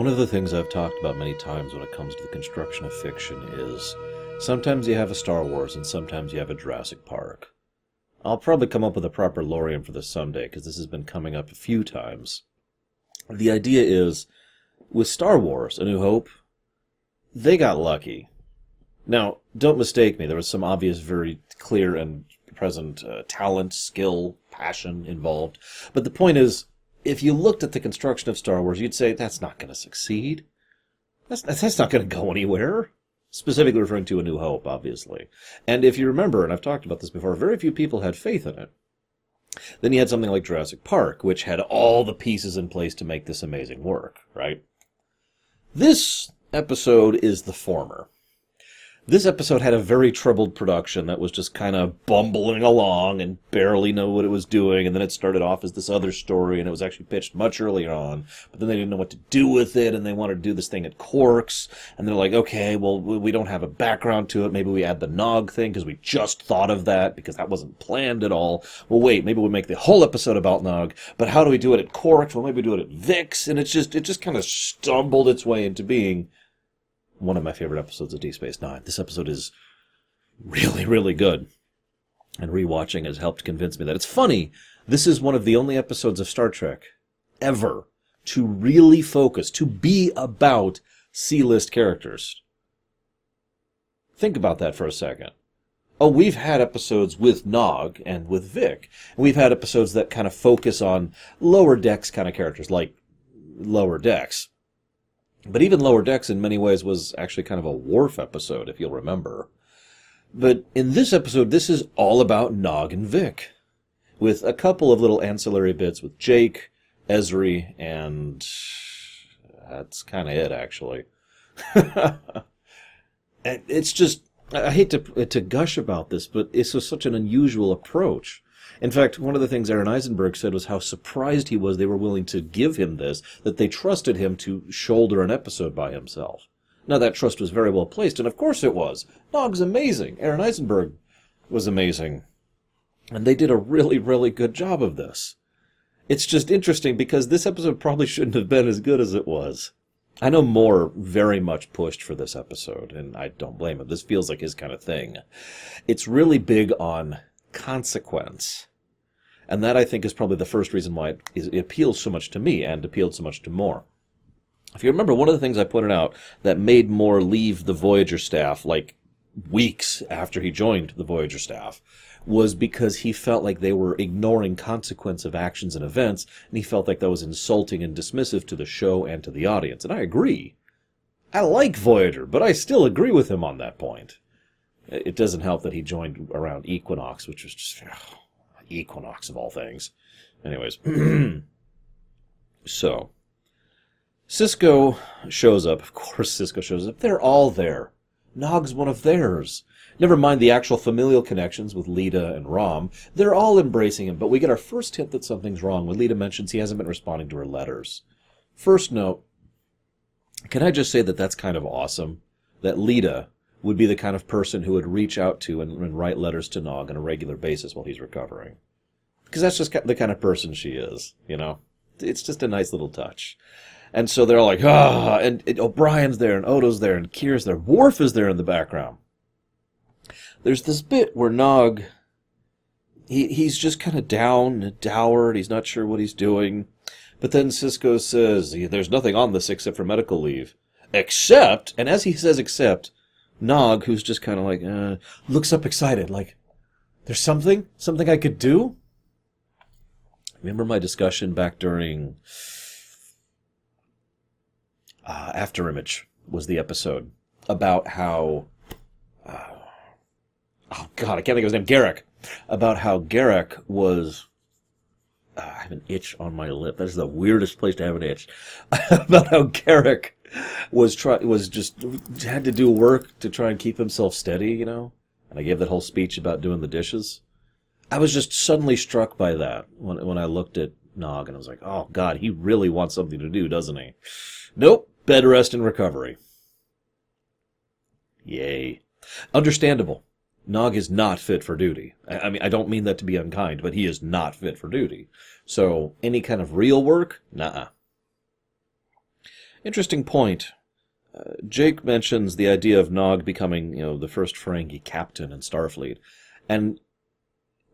One of the things I've talked about many times when it comes to the construction of fiction is sometimes you have a Star Wars and sometimes you have a Jurassic Park. I'll probably come up with a proper Lorian for this someday because this has been coming up a few times. The idea is with Star Wars, A New Hope, they got lucky. Now, don't mistake me, there was some obvious, very clear and present uh, talent, skill, passion involved. But the point is, if you looked at the construction of Star Wars, you'd say that's not going to succeed. That's that's not going to go anywhere. Specifically referring to A New Hope, obviously. And if you remember, and I've talked about this before, very few people had faith in it. Then you had something like Jurassic Park, which had all the pieces in place to make this amazing work, right? This episode is the former. This episode had a very troubled production that was just kind of bumbling along and barely know what it was doing. And then it started off as this other story and it was actually pitched much earlier on. But then they didn't know what to do with it and they wanted to do this thing at Quarks. And they're like, okay, well, we don't have a background to it. Maybe we add the Nog thing because we just thought of that because that wasn't planned at all. Well, wait, maybe we make the whole episode about Nog. But how do we do it at Quarks? Well, maybe we do it at Vic's. And it's just, it just kind of stumbled its way into being one of my favorite episodes of Deep Space Nine. This episode is really, really good. And rewatching has helped convince me that it's funny. This is one of the only episodes of Star Trek ever to really focus, to be about C list characters. Think about that for a second. Oh, we've had episodes with Nog and with Vic. And we've had episodes that kind of focus on lower decks kind of characters, like Lower Decks. But even Lower Decks, in many ways, was actually kind of a Worf episode, if you'll remember. But in this episode, this is all about Nog and Vic, with a couple of little ancillary bits with Jake, Ezri, and that's kind of it, actually. it's just I hate to to gush about this, but it's such an unusual approach. In fact, one of the things Aron Eisenberg said was how surprised he was they were willing to give him this, that they trusted him to shoulder an episode by himself. Now, that trust was very well placed, and of course it was. Nog's amazing. Aron Eisenberg was amazing. And they did a really, really good job of this. It's just interesting because this episode probably shouldn't have been as good as it was. I know Moore very much pushed for this episode, and I don't blame him. This feels like his kind of thing. It's really big on consequence. And that I think is probably the first reason why it, is, it appeals so much to me and appealed so much to Moore. If you remember, one of the things I pointed out that made Moore leave the Voyager staff like weeks after he joined the Voyager staff was because he felt like they were ignoring consequence of actions and events, and he felt like that was insulting and dismissive to the show and to the audience. And I agree. I like Voyager, but I still agree with him on that point. It doesn't help that he joined around Equinox, which was just oh, Equinox of all things. Anyways, so Sisko shows up. Of course, Sisko shows up. They're all there. Nog's one of theirs. Never mind the actual familial connections with Leeta and Rom. They're all embracing him, but we get our first hint that something's wrong when Leeta mentions he hasn't been responding to her letters. First note, can I just say that that's kind of awesome? That Leeta would be the kind of person who would reach out to and, and write letters to Nog on a regular basis while he's recovering. Because that's just the kind of person she is, you know? It's just a nice little touch. And so they're all like, ah, and, and O'Brien's there, and Odo's there, and Kira's there. Worf is there in the background. There's this bit where Nog, he, he's just kind of down and dowered. He's not sure what he's doing. But then Sisko says, there's nothing on this except for medical leave. Except, and as he says except, Nog, who's just kind of like, uh, looks up excited, like, there's something? Something I could do? Remember my discussion back during uh, After Image was the episode about how uh, oh god I can't think of his name Garak about how Garak was uh, I have an itch on my lip that is the weirdest place to have an itch about how Garak was try was just had to do work to try and keep himself steady, you know. And I gave that whole speech about doing the dishes. I was just suddenly struck by that when when I looked at Nog and I was like, oh God, he really wants something to do, doesn't he? Nope, bed rest and recovery. Yay. Understandable. Nog is not fit for duty. I, I mean, I don't mean that to be unkind, but he is not fit for duty. So any kind of real work, nah. Interesting point. Uh, Jake mentions the idea of Nog becoming, you know, the first Ferengi captain in Starfleet, and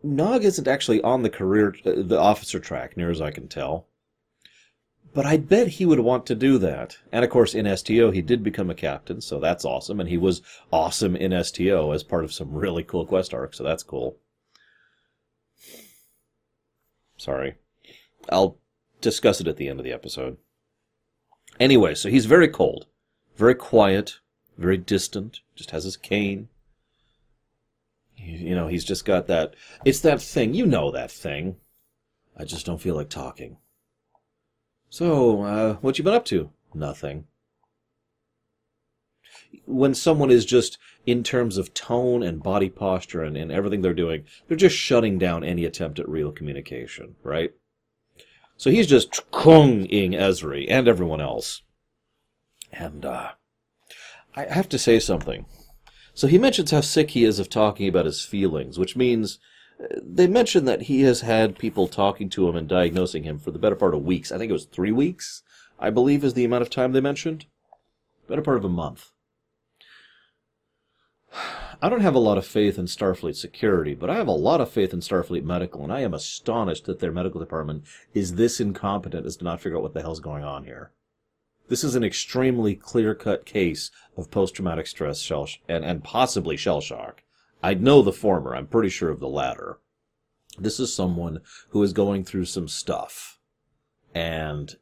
Nog isn't actually on the career, uh, the officer track, near as I can tell. But I bet he would want to do that. And of course, in STO, he did become a captain, so that's awesome. And he was awesome in STO as part of some really cool quest arcs, so that's cool. Sorry. I'll discuss it at the end of the episode. Anyway, so he's very cold, very quiet, very distant, just has his cane. You know, he's just got that. It's that thing. You know that thing. I just don't feel like talking. So, uh, what you been up to? Nothing. When someone is just, in terms of tone and body posture and, and everything they're doing, they're just shutting down any attempt at real communication, right? So he's just kung-ing Ezri and everyone else. And, uh, I have to say something. So he mentions how sick he is of talking about his feelings, which means uh, they mention that he has had people talking to him and diagnosing him for the better part of weeks. I think it was three weeks, I believe, is the amount of time they mentioned. Better part of a month. I don't have a lot of faith in Starfleet security, but I have a lot of faith in Starfleet medical, and I am astonished that their medical department is this incompetent as to not figure out what the hell's going on here. This is an extremely clear-cut case of post-traumatic stress shell sh- and, and possibly shell shock. I know the former. I'm pretty sure of the latter. This is someone who is going through some stuff, and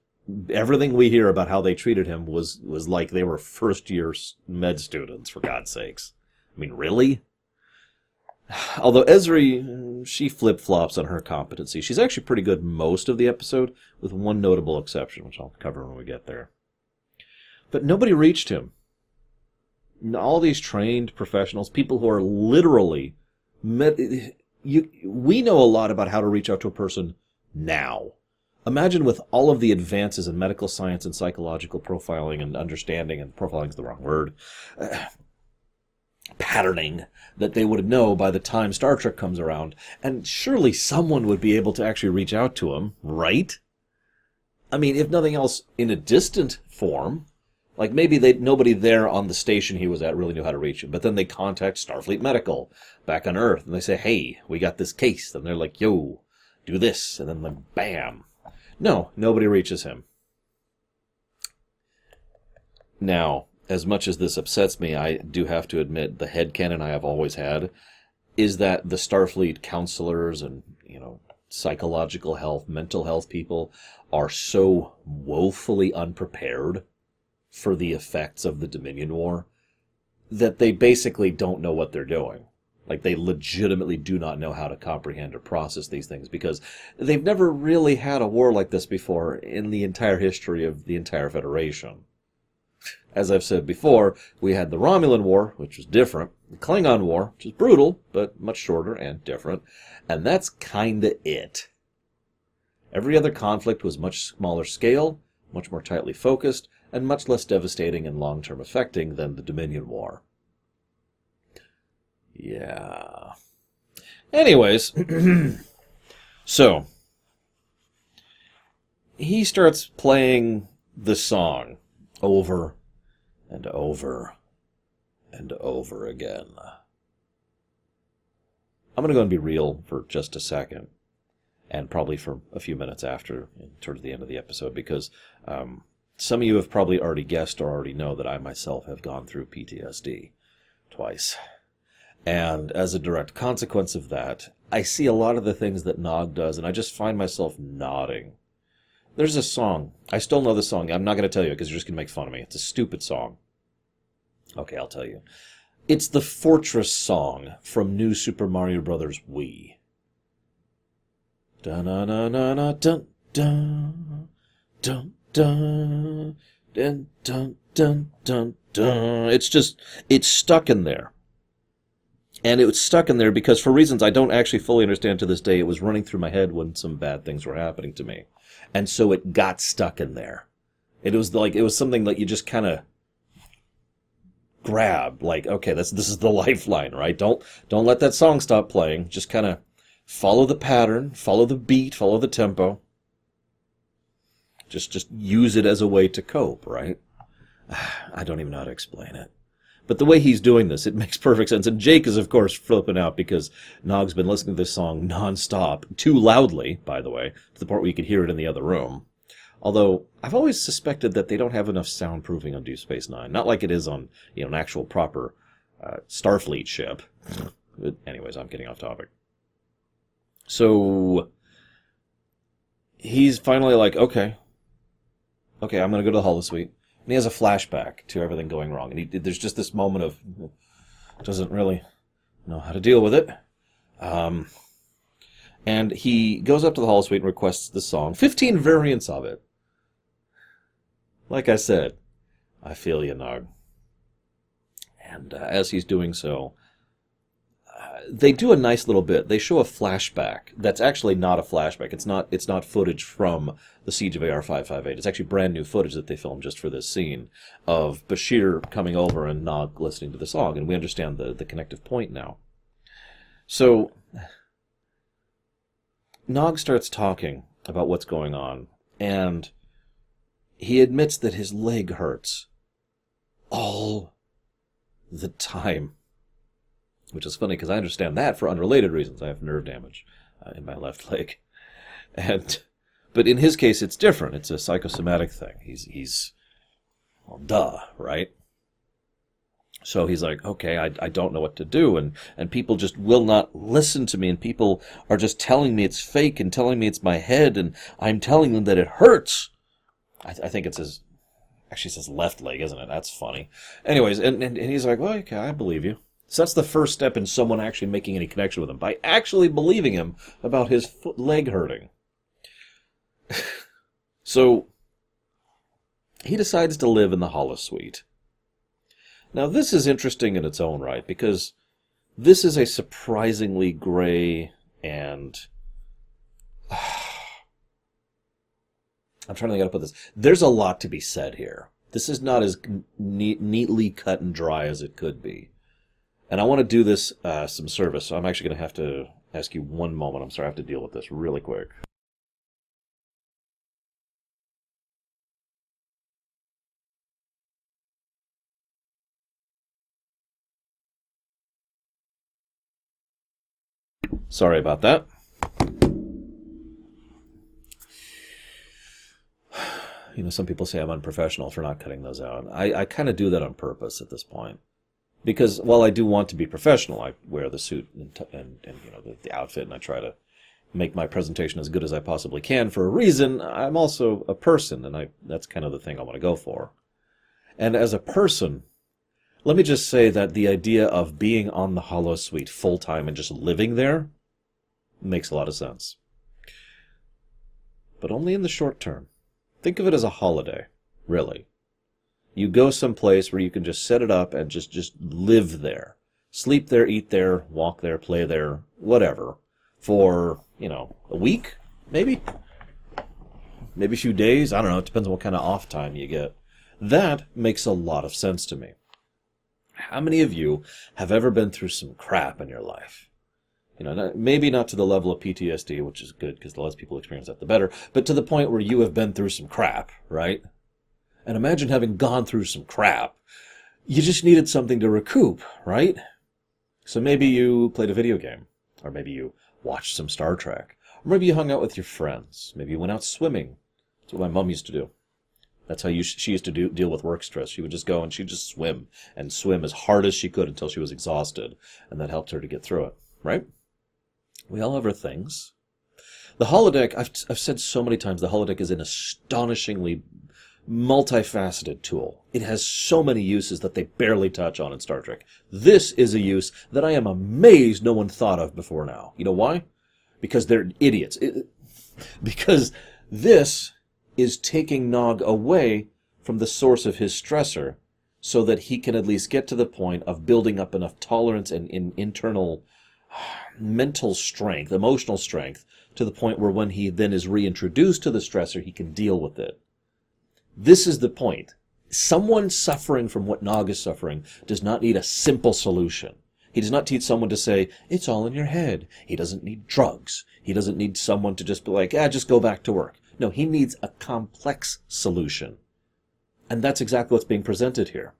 everything we hear about how they treated him was was like they were first year med students. For God's sakes, I mean, really? Although Ezri, she flip flops on her competency. She's actually pretty good most of the episode, with one notable exception, which I'll cover when we get there. But nobody reached him. All these trained professionals, people who are literally, med- you, we know a lot about how to reach out to a person now. Imagine with all of the advances in medical science and psychological profiling and understanding, and profiling is the wrong word, uh, patterning that they would know by the time Star Trek comes around. And surely someone would be able to actually reach out to him, right? I mean, if nothing else, in a distant form. Like maybe they nobody there on the station he was at really knew how to reach him, but then they contact Starfleet Medical back on Earth and they say, "Hey, we got this case," and they're like, "Yo, do this," and then like, bam. No, nobody reaches him. Now, as much as this upsets me, I do have to admit the headcanon I have always had is that the Starfleet counselors and, you know, psychological health, mental health people are so woefully unprepared for the effects of the Dominion War that they basically don't know what they're doing. Like they legitimately do not know how to comprehend or process these things because they've never really had a war like this before in the entire history of the entire Federation. As I've said before, we had the Romulan War, which was different, the Klingon War, which is brutal, but much shorter and different, and that's kinda it. Every other conflict was much smaller scale, much more tightly focused, and much less devastating and long-term affecting than the Dominion War. Yeah. Anyways, so he starts playing the song over and over and over again. I'm going to go and be real for just a second, and probably for a few minutes after, towards the end of the episode, because um, some of you have probably already guessed or already know that I myself have gone through PTSD twice. And as a direct consequence of that, I see a lot of the things that Nog does, and I just find myself nodding. There's a song. I still know the song. I'm not going to tell you because you're just going to make fun of me. It's a stupid song. Okay, I'll tell you. It's the Fortress song from New Super Mario Bros. Wii. Dun dun dun dun dun dun dun dun dun dun dun dun. It's just it's stuck in there. And it was stuck in there because for reasons I don't actually fully understand to this day, it was running through my head when some bad things were happening to me. And so it got stuck in there. It was like it was something that you just kind of grab like okay this this is the lifeline right don't don't let that song stop playing just kind of follow the pattern follow the beat follow the tempo Just just use it as a way to cope, right? I don't even know how to explain it. But the way he's doing this, it makes perfect sense. And Jake is, of course, flipping out because Nog's been listening to this song nonstop, too loudly, by the way, to the point where you could hear it in the other room. Although I've always suspected that they don't have enough soundproofing on Deep Space Nine. Not like it is on you know an actual proper uh, Starfleet ship. But anyways, I'm getting off topic. So he's finally like, okay, okay, I'm gonna go to the holosuite, and he has a flashback to everything going wrong, and he, there's just this moment of doesn't really know how to deal with it. Um, and he goes up to the holosuite and requests the song, 15 variants of it. Like I said, I feel you, Nog. And uh, as he's doing so, they do a nice little bit. They show a flashback that's actually not a flashback. It's not it's not footage from the siege of AR-558. It's actually brand new footage that they filmed just for this scene of Bashir coming over and Nog listening to the song, and we understand the the connective point now. So Nog starts talking about what's going on, and he admits that his leg hurts all the time which is funny because I understand that for unrelated reasons. I have nerve damage uh, in my left leg, and but in his case, it's different. It's a psychosomatic thing. He's he's well, duh, right? So he's like, okay, I, I don't know what to do, and and people just will not listen to me, and people are just telling me it's fake and telling me it's my head, and I'm telling them that it hurts. I, I think it's his actually says left leg, isn't it? That's funny. Anyways, and, and, and he's like, well, okay, I believe you. So that's the first step in someone actually making any connection with him by actually believing him about his foot leg hurting. so he decides to live in the holosuite. Now this is interesting in its own right because this is a surprisingly gray and I'm trying to think how to put this. There's a lot to be said here. This is not as neat, neatly cut and dry as it could be. And I want to do this uh, some service, so I'm actually going to have to ask you one moment. I'm sorry, I have to deal with this really quick. Sorry about that. You know, some people say I'm unprofessional for not cutting those out. I, I kind of do that on purpose at this point because while I do want to be professional, I wear the suit and, and, and you know the, the, outfit, and I try to make my presentation as good as I possibly can for a reason. I'm also a person, and I that's kind of the thing I want to go for. And as a person, let me just say that the idea of being on the Holosuite full time and just living there makes a lot of sense. But only in the short term. Think of it as a holiday, really. You go someplace where you can just set it up and just, just live there. Sleep there, eat there, walk there, play there, whatever. For, you know, a week, maybe? Maybe a few days? I don't know. It depends on what kind of off time you get. That makes a lot of sense to me. How many of you have ever been through some crap in your life? You know, maybe not to the level of PTSD, which is good because the less people experience that, the better, but to the point where you have been through some crap, right? And imagine having gone through some crap. You just needed something to recoup, right? So maybe you played a video game, or maybe you watched some Star Trek, or maybe you hung out with your friends, maybe you went out swimming. That's what my mom used to do. That's how you, she used to do, deal with work stress. She would just go and she'd just swim and swim as hard as she could until she was exhausted, and that helped her to get through it, right? We all have our things. The holodeck, I've, I've said so many times, the holodeck is an astonishingly multifaceted tool. It has so many uses that they barely touch on in Star Trek. This is a use that I am amazed no one thought of before now. You know why? Because they're idiots. It, because this is taking Nog away from the source of his stressor so that he can at least get to the point of building up enough tolerance and in internal mental strength, emotional strength, to the point where when he then is reintroduced to the stressor, he can deal with it. This is the point. Someone suffering from what Nog is suffering does not need a simple solution. He does not teach someone to say, it's all in your head. He doesn't need drugs. He doesn't need someone to just be like, ah, just go back to work. No, he needs a complex solution. And that's exactly what's being presented here.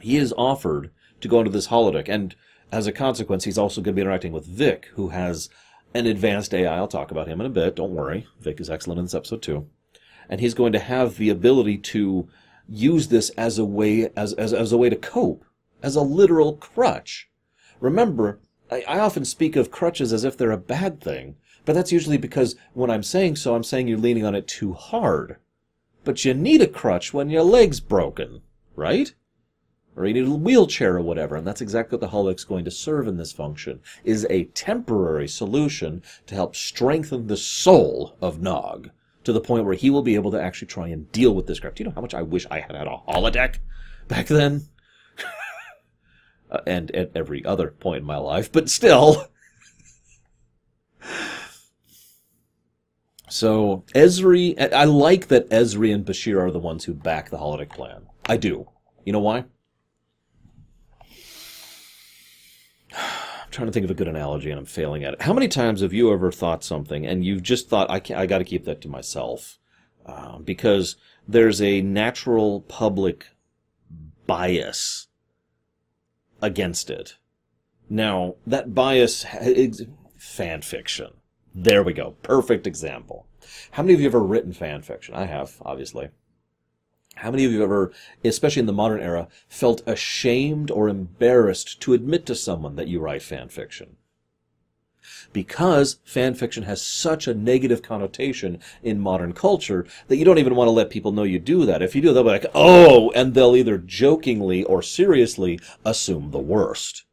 He is offered to go into this holodeck, and as a consequence, he's also going to be interacting with Vic, who has an advanced AI. I'll talk about him in a bit. Don't worry. Vic is excellent in this episode too. And he's going to have the ability to use this as a way, as, as, as a way to cope, as a literal crutch. Remember, I, I often speak of crutches as if they're a bad thing, but that's usually because when I'm saying so, I'm saying you're leaning on it too hard. But you need a crutch when your leg's broken, right? Or you need a wheelchair or whatever, and that's exactly what the holodeck's going to serve in this function, is a temporary solution to help strengthen the soul of Nog to the point where he will be able to actually try and deal with this crap. Do you know how much I wish I had had a holodeck back then? uh, and at every other point in my life, but still. so Ezri, I like that Ezri and Bashir are the ones who back the holodeck plan. I do. You know why? I'm trying to think of a good analogy and I'm failing at it. How many times have you ever thought something and you've just thought, I, I got to keep that to myself? Uh, because there's a natural public bias against it. Now, that bias, fan fiction. There we go. Perfect example. How many of you have ever written fan fiction? I have, obviously. How many of you have ever, especially in the modern era, felt ashamed or embarrassed to admit to someone that you write fan fiction? Because fan fiction has such a negative connotation in modern culture that you don't even want to let people know you do that. If you do, they'll be like, oh, and they'll either jokingly or seriously assume the worst.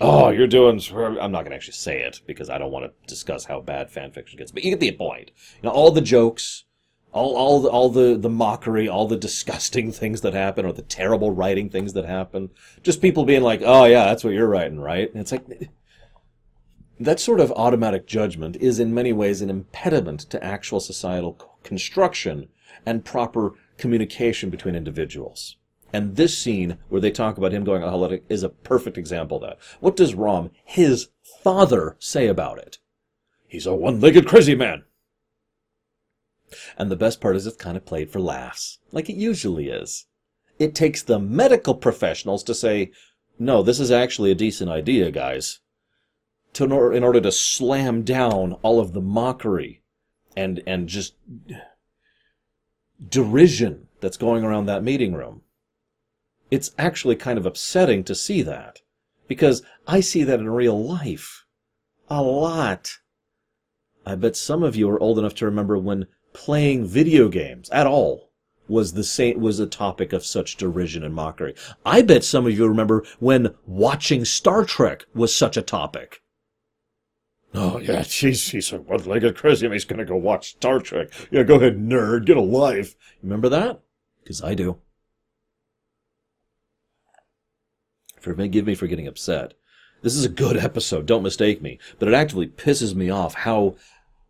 Oh, you're doing. I'm not going to actually say it because I don't want to discuss how bad fan fiction gets, but you get the point. You know, all the jokes, all all the, all the the mockery, all the disgusting things that happen, or the terrible writing things that happen. Just people being like, "Oh yeah, that's what you're writing, right?" And it's like that sort of automatic judgment is in many ways an impediment to actual societal construction and proper communication between individuals. And this scene where they talk about him going holodeck is a perfect example of that. What does Rom, his father, say about it? He's a one-legged crazy man. And the best part is it's kind of played for laughs, like it usually is. It takes the medical professionals to say, no, this is actually a decent idea, guys to, in order to slam down all of the mockery and and just derision that's going around that meeting room. It's actually kind of upsetting to see that because I see that in real life a lot. I bet some of you are old enough to remember when playing video games at all was the same was a topic of such derision and mockery. I bet some of you remember when watching Star Trek was such a topic. Oh, yeah, jeez, he's a one-legged crazy he's gonna go watch Star Trek. Yeah, go ahead, nerd, get a life. Remember that? Because I do. Forgive me for getting upset. This is a good episode, don't mistake me, but it actively pisses me off how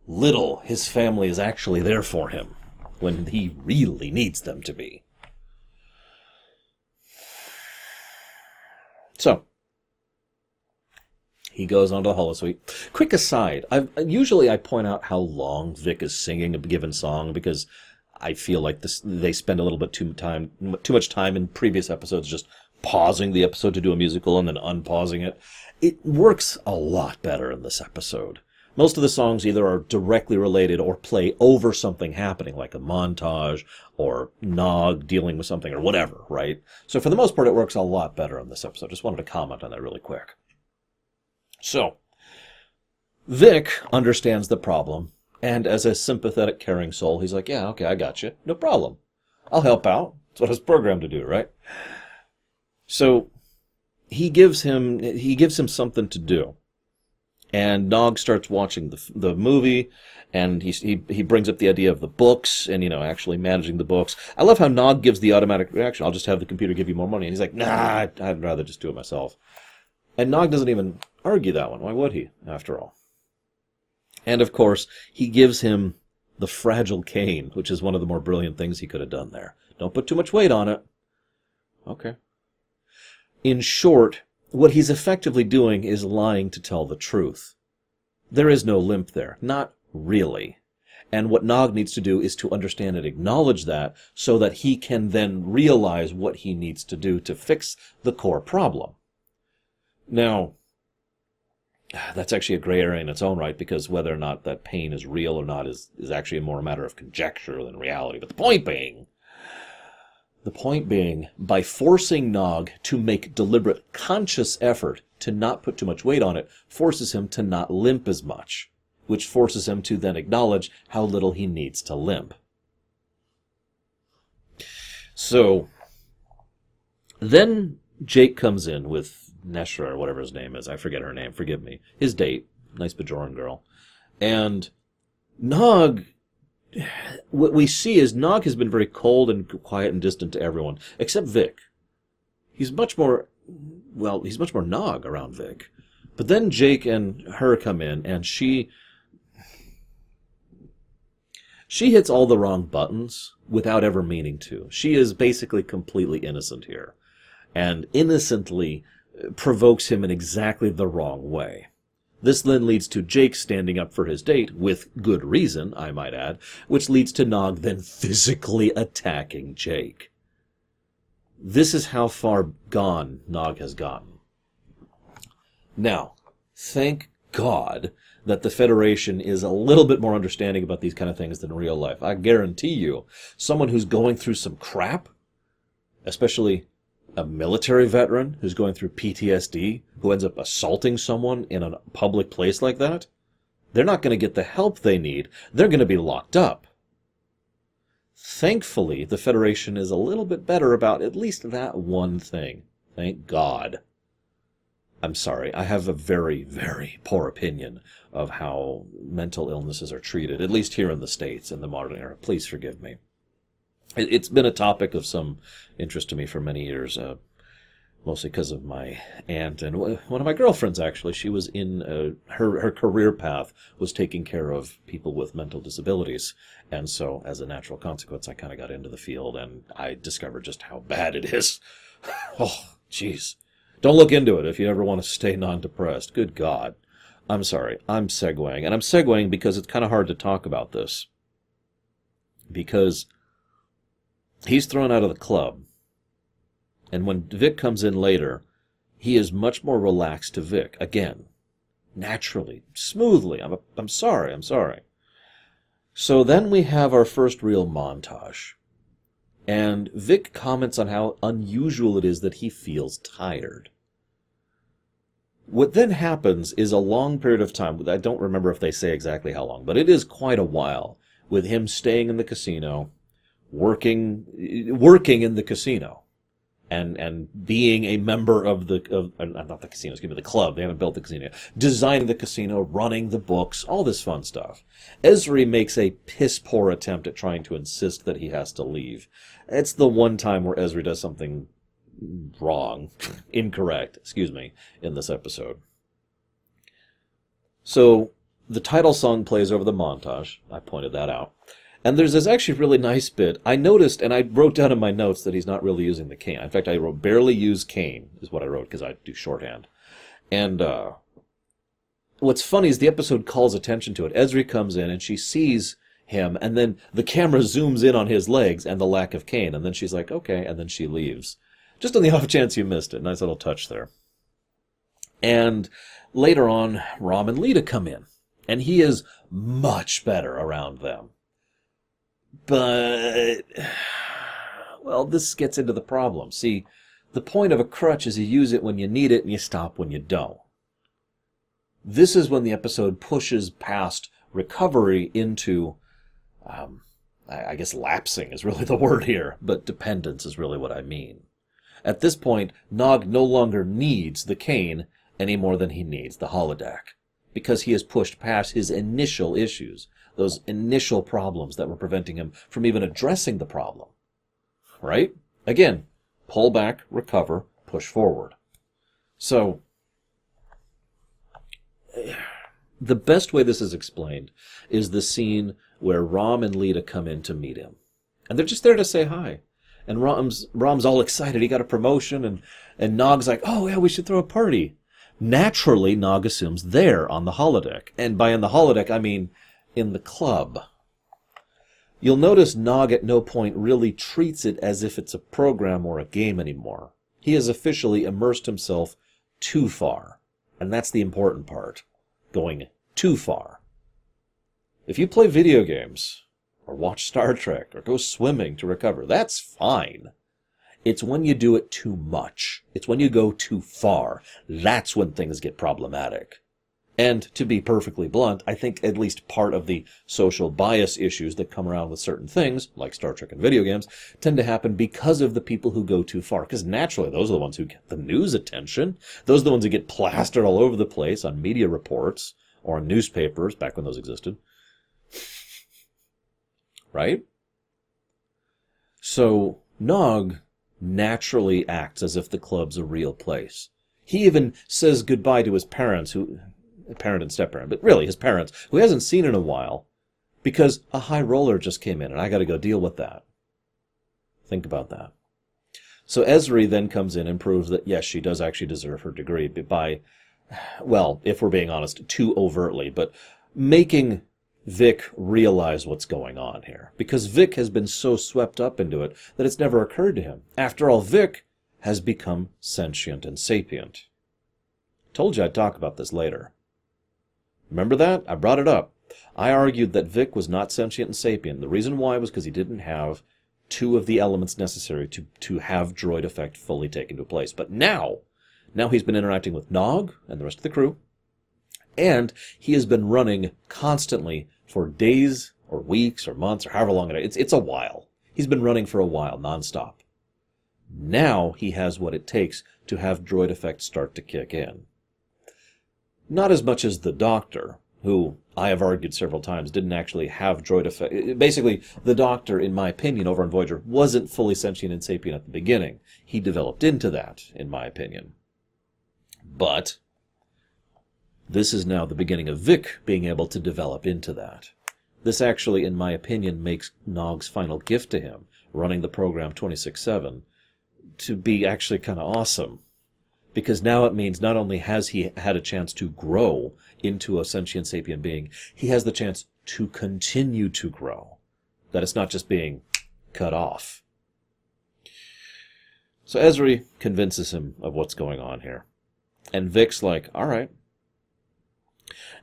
little his family is actually there for him when he really needs them to be. So, he goes on to the holosuite. Quick aside, I've, usually I point out how long Vic is singing a given song because I feel like this they spend a little bit too time too much time in previous episodes just pausing the episode to do a musical and then unpausing it. It works a lot better in this episode. Most of the songs either are directly related or play over something happening, like a montage or Nog dealing with something or whatever, right? So for the most part, it works a lot better in this episode. Just wanted to comment on that really quick. So, Vic understands the problem, and as a sympathetic, caring soul, he's like, yeah, okay, I got you. No problem. I'll help out. That's what I was programmed to do, right? So, he gives him he gives him something to do, and Nog starts watching the the movie, and he he he brings up the idea of the books and you know actually managing the books. I love how Nog gives the automatic reaction. I'll just have the computer give you more money, and he's like, Nah, I'd rather just do it myself. And Nog doesn't even argue that one. Why would he, after all? And of course, he gives him the fragile cane, which is one of the more brilliant things he could have done there. Don't put too much weight on it. Okay. In short, what he's effectively doing is lying to tell the truth. There is no limp there. Not really. And what Nog needs to do is to understand and acknowledge that so that he can then realize what he needs to do to fix the core problem. Now, that's actually a gray area in its own right because whether or not that pain is real or not is, is actually more a matter of conjecture than reality. But the point being, the point being, by forcing Nog to make deliberate, conscious effort to not put too much weight on it, forces him to not limp as much, which forces him to then acknowledge how little he needs to limp. So, then Jake comes in with Neshra or whatever his name is. I forget her name. Forgive me. His date, nice Bajoran girl, and Nog what we see is Nog has been very cold and quiet and distant to everyone, except Vic. He's much more, well, he's much more Nog around Vic. But then Jake and her come in, and she, she hits all the wrong buttons without ever meaning to. She is basically completely innocent here, and innocently provokes him in exactly the wrong way. This then leads to Jake standing up for his date, with good reason, I might add, which leads to Nog then physically attacking Jake. This is how far gone Nog has gotten. Now, thank God that the Federation is a little bit more understanding about these kind of things than real life. I guarantee you, someone who's going through some crap, especially a military veteran who's going through PTSD who ends up assaulting someone in a public place like that, they're not going to get the help they need. They're going to be locked up. Thankfully, the Federation is a little bit better about at least that one thing. Thank God. I'm sorry, I have a very, very poor opinion of how mental illnesses are treated, at least here in the States in the modern era. Please forgive me it's been a topic of some interest to me for many years, uh, mostly because of my aunt and one of my girlfriends. Actually, she was in uh, her her career path was taking care of people with mental disabilities, and so as a natural consequence, I kind of got into the field and I discovered just how bad it is. oh, jeez. Don't look into it if you ever want to stay non-depressed. Good God. I'm sorry. I'm segueing, and I'm segueing because it's kind of hard to talk about this. Because he's thrown out of the club. And when Vic comes in later, he is much more relaxed to Vic. Again, naturally, smoothly. I'm, a, I'm sorry, I'm sorry. So then we have our first real montage. And Vic comments on how unusual it is that he feels tired. What then happens is a long period of time. I don't remember if they say exactly how long, but it is quite a while with him staying in the casino working working in the casino and and being a member of the of uh, not the casino, excuse me, the club. They haven't built the casino. Designing the casino, running the books, all this fun stuff. Ezri makes a piss poor attempt at trying to insist that he has to leave. It's the one time where Ezri does something wrong, incorrect, excuse me, in this episode. So the title song plays over the montage. I pointed that out. And there's this actually really nice bit. I noticed, and I wrote down in my notes that he's not really using the cane. In fact, I wrote barely use cane is what I wrote because I do shorthand. And uh, what's funny is the episode calls attention to it. Ezri comes in and she sees him, and then the camera zooms in on his legs and the lack of cane, and then she's like, okay, and then she leaves. Just on the off chance you missed it. Nice little touch there. And later on, Rom and Leeta come in, and he is much better around them. But, well, this gets into the problem. See, the point of a crutch is you use it when you need it and you stop when you don't. This is when the episode pushes past recovery into, um, I guess lapsing is really the word here, but dependence is really what I mean. At this point, Nog no longer needs the cane any more than he needs the holodeck, because he has pushed past his initial issues those initial problems that were preventing him from even addressing the problem. Right? Again, pull back, recover, push forward. So, the best way this is explained is the scene where Rom and Leeta come in to meet him. And they're just there to say hi. And Rom's, Rom's all excited. He got a promotion and, and Nog's like, oh yeah, we should throw a party. Naturally, Nog assumes they're on the holodeck. And by in the holodeck, I mean in the club. You'll notice Nog at no point really treats it as if it's a program or a game anymore. He has officially immersed himself too far. And that's the important part. Going too far. If you play video games, or watch Star Trek, or go swimming to recover, that's fine. It's when you do it too much. It's when you go too far. That's when things get problematic. And to be perfectly blunt, I think at least part of the social bias issues that come around with certain things, like Star Trek and video games, tend to happen because of the people who go too far. Because naturally, those are the ones who get the news attention. Those are the ones who get plastered all over the place on media reports or on newspapers back when those existed. right? So, Nog naturally acts as if the club's a real place. He even says goodbye to his parents, who parent and step parent, but really his parents, who he hasn't seen in a while, because a high roller just came in and I got to go deal with that. Think about that. So Ezri then comes in and proves that yes, she does actually deserve her degree by, well, if we're being honest, too overtly, but making Vic realize what's going on here. Because Vic has been so swept up into it that it's never occurred to him. After all, Vic has become sentient and sapient. Told you I'd talk about this later. Remember that? I brought it up. I argued that Vic was not sentient and sapient. The reason why was because he didn't have two of the elements necessary to, to have droid effect fully taken to place. But now, now he's been interacting with Nog and the rest of the crew, and he has been running constantly for days or weeks or months or however long it is. It's, it's a while. He's been running for a while, nonstop. Now he has what it takes to have droid effect start to kick in. Not as much as the Doctor, who I have argued several times didn't actually have droid effect. Basically, the Doctor, in my opinion, over on Voyager, wasn't fully sentient and sapient at the beginning. He developed into that, in my opinion. But this is now the beginning of Vic being able to develop into that. This actually, in my opinion, makes Nog's final gift to him, running the program 26-7, to be actually kind of awesome because now it means not only has he had a chance to grow into a sentient sapient being, he has the chance to continue to grow. That it's not just being cut off. So Ezri convinces him of what's going on here. And Vic's like, all right.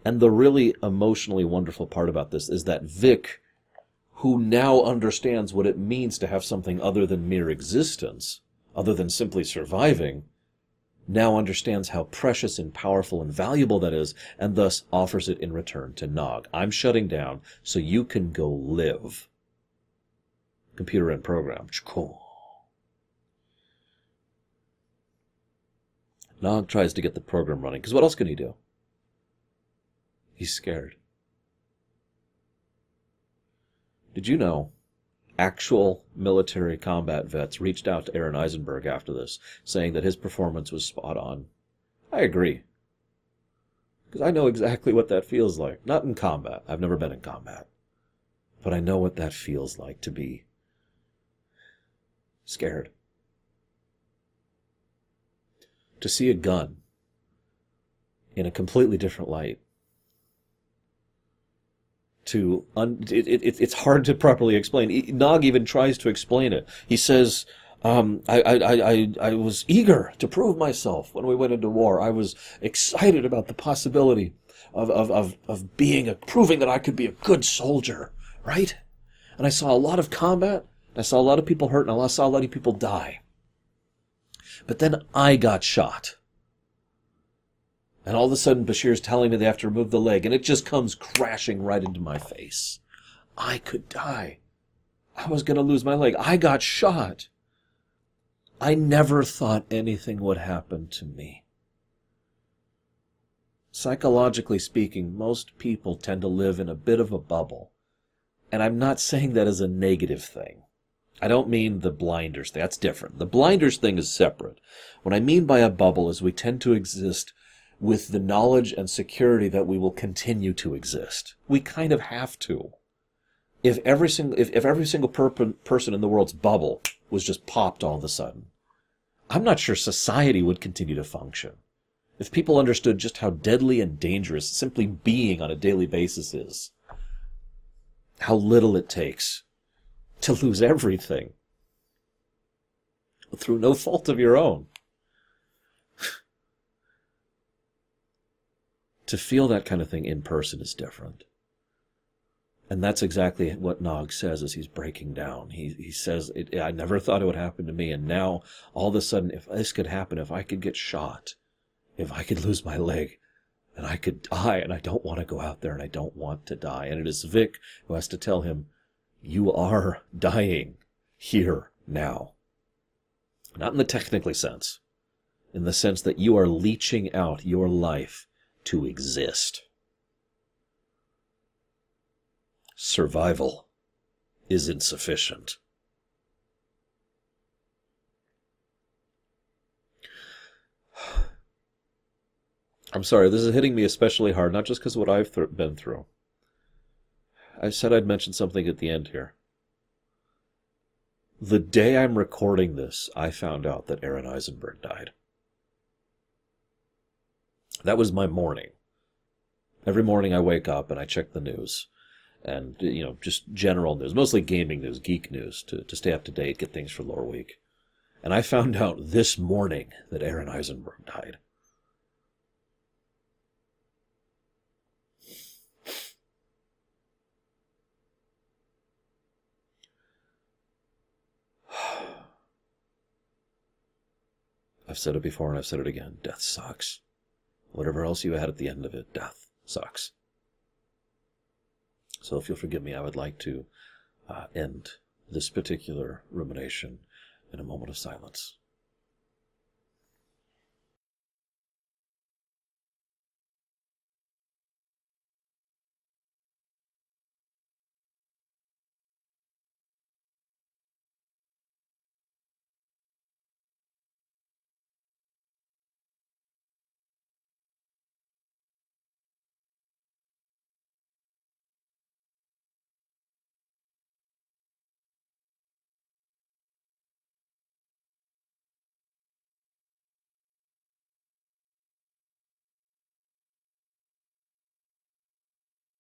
And the really emotionally wonderful part about this is that Vic, who now understands what it means to have something other than mere existence, other than simply surviving, now understands how precious and powerful and valuable that is, and thus offers it in return to Nog. I'm shutting down so you can go live. Computer and program. Nog tries to get the program running, because what else can he do? He's scared. Did you know actual military combat vets reached out to Aron Eisenberg after this, saying that his performance was spot on. I agree. Because I know exactly what that feels like. Not in combat. I've never been in combat. But I know what that feels like to be scared. To see a gun in a completely different light to un- it, it, it's hard to properly explain. Nog even tries to explain it. He says, um, I, I, I, I was eager to prove myself when we went into war. I was excited about the possibility of, of, of, of being a, proving that I could be a good soldier, right? And I saw a lot of combat. I saw a lot of people hurt and I saw a lot of people die. But then I got shot. And all of a sudden, Bashir's telling me they have to remove the leg, and it just comes crashing right into my face. I could die. I was going to lose my leg. I got shot. I never thought anything would happen to me. Psychologically speaking, most people tend to live in a bit of a bubble. And I'm not saying that as a negative thing. I don't mean the blinders thing. That's different. The blinders thing is separate. What I mean by a bubble is we tend to exist with the knowledge and security that we will continue to exist. We kind of have to. If every single if, if every single per- person in the world's bubble was just popped all of a sudden, I'm not sure society would continue to function. If people understood just how deadly and dangerous simply being on a daily basis is, how little it takes to lose everything through no fault of your own. To feel that kind of thing in person is different. And that's exactly what Nog says as he's breaking down. He, he says, I never thought it would happen to me. And now, all of a sudden, if this could happen, if I could get shot, if I could lose my leg, then I could die. And I don't want to go out there and I don't want to die. And it is Vic who has to tell him, You are dying here now. Not in the technically sense, in the sense that you are leeching out your life to exist. Survival is insufficient. I'm sorry, this is hitting me especially hard, not just because of what I've th- been through. I said I'd mention something at the end here. The day I'm recording this, I found out that Aron Eisenberg died. That was my morning. Every morning I wake up and I check the news and, you know, just general news, mostly gaming news, geek news to, to stay up to date, get things for lore week. And I found out this morning that Aron Eisenberg died. I've said it before and I've said it again. Death sucks. Whatever else you add at the end of it, death sucks. So if you'll forgive me, I would like to uh, end this particular rumination in a moment of silence.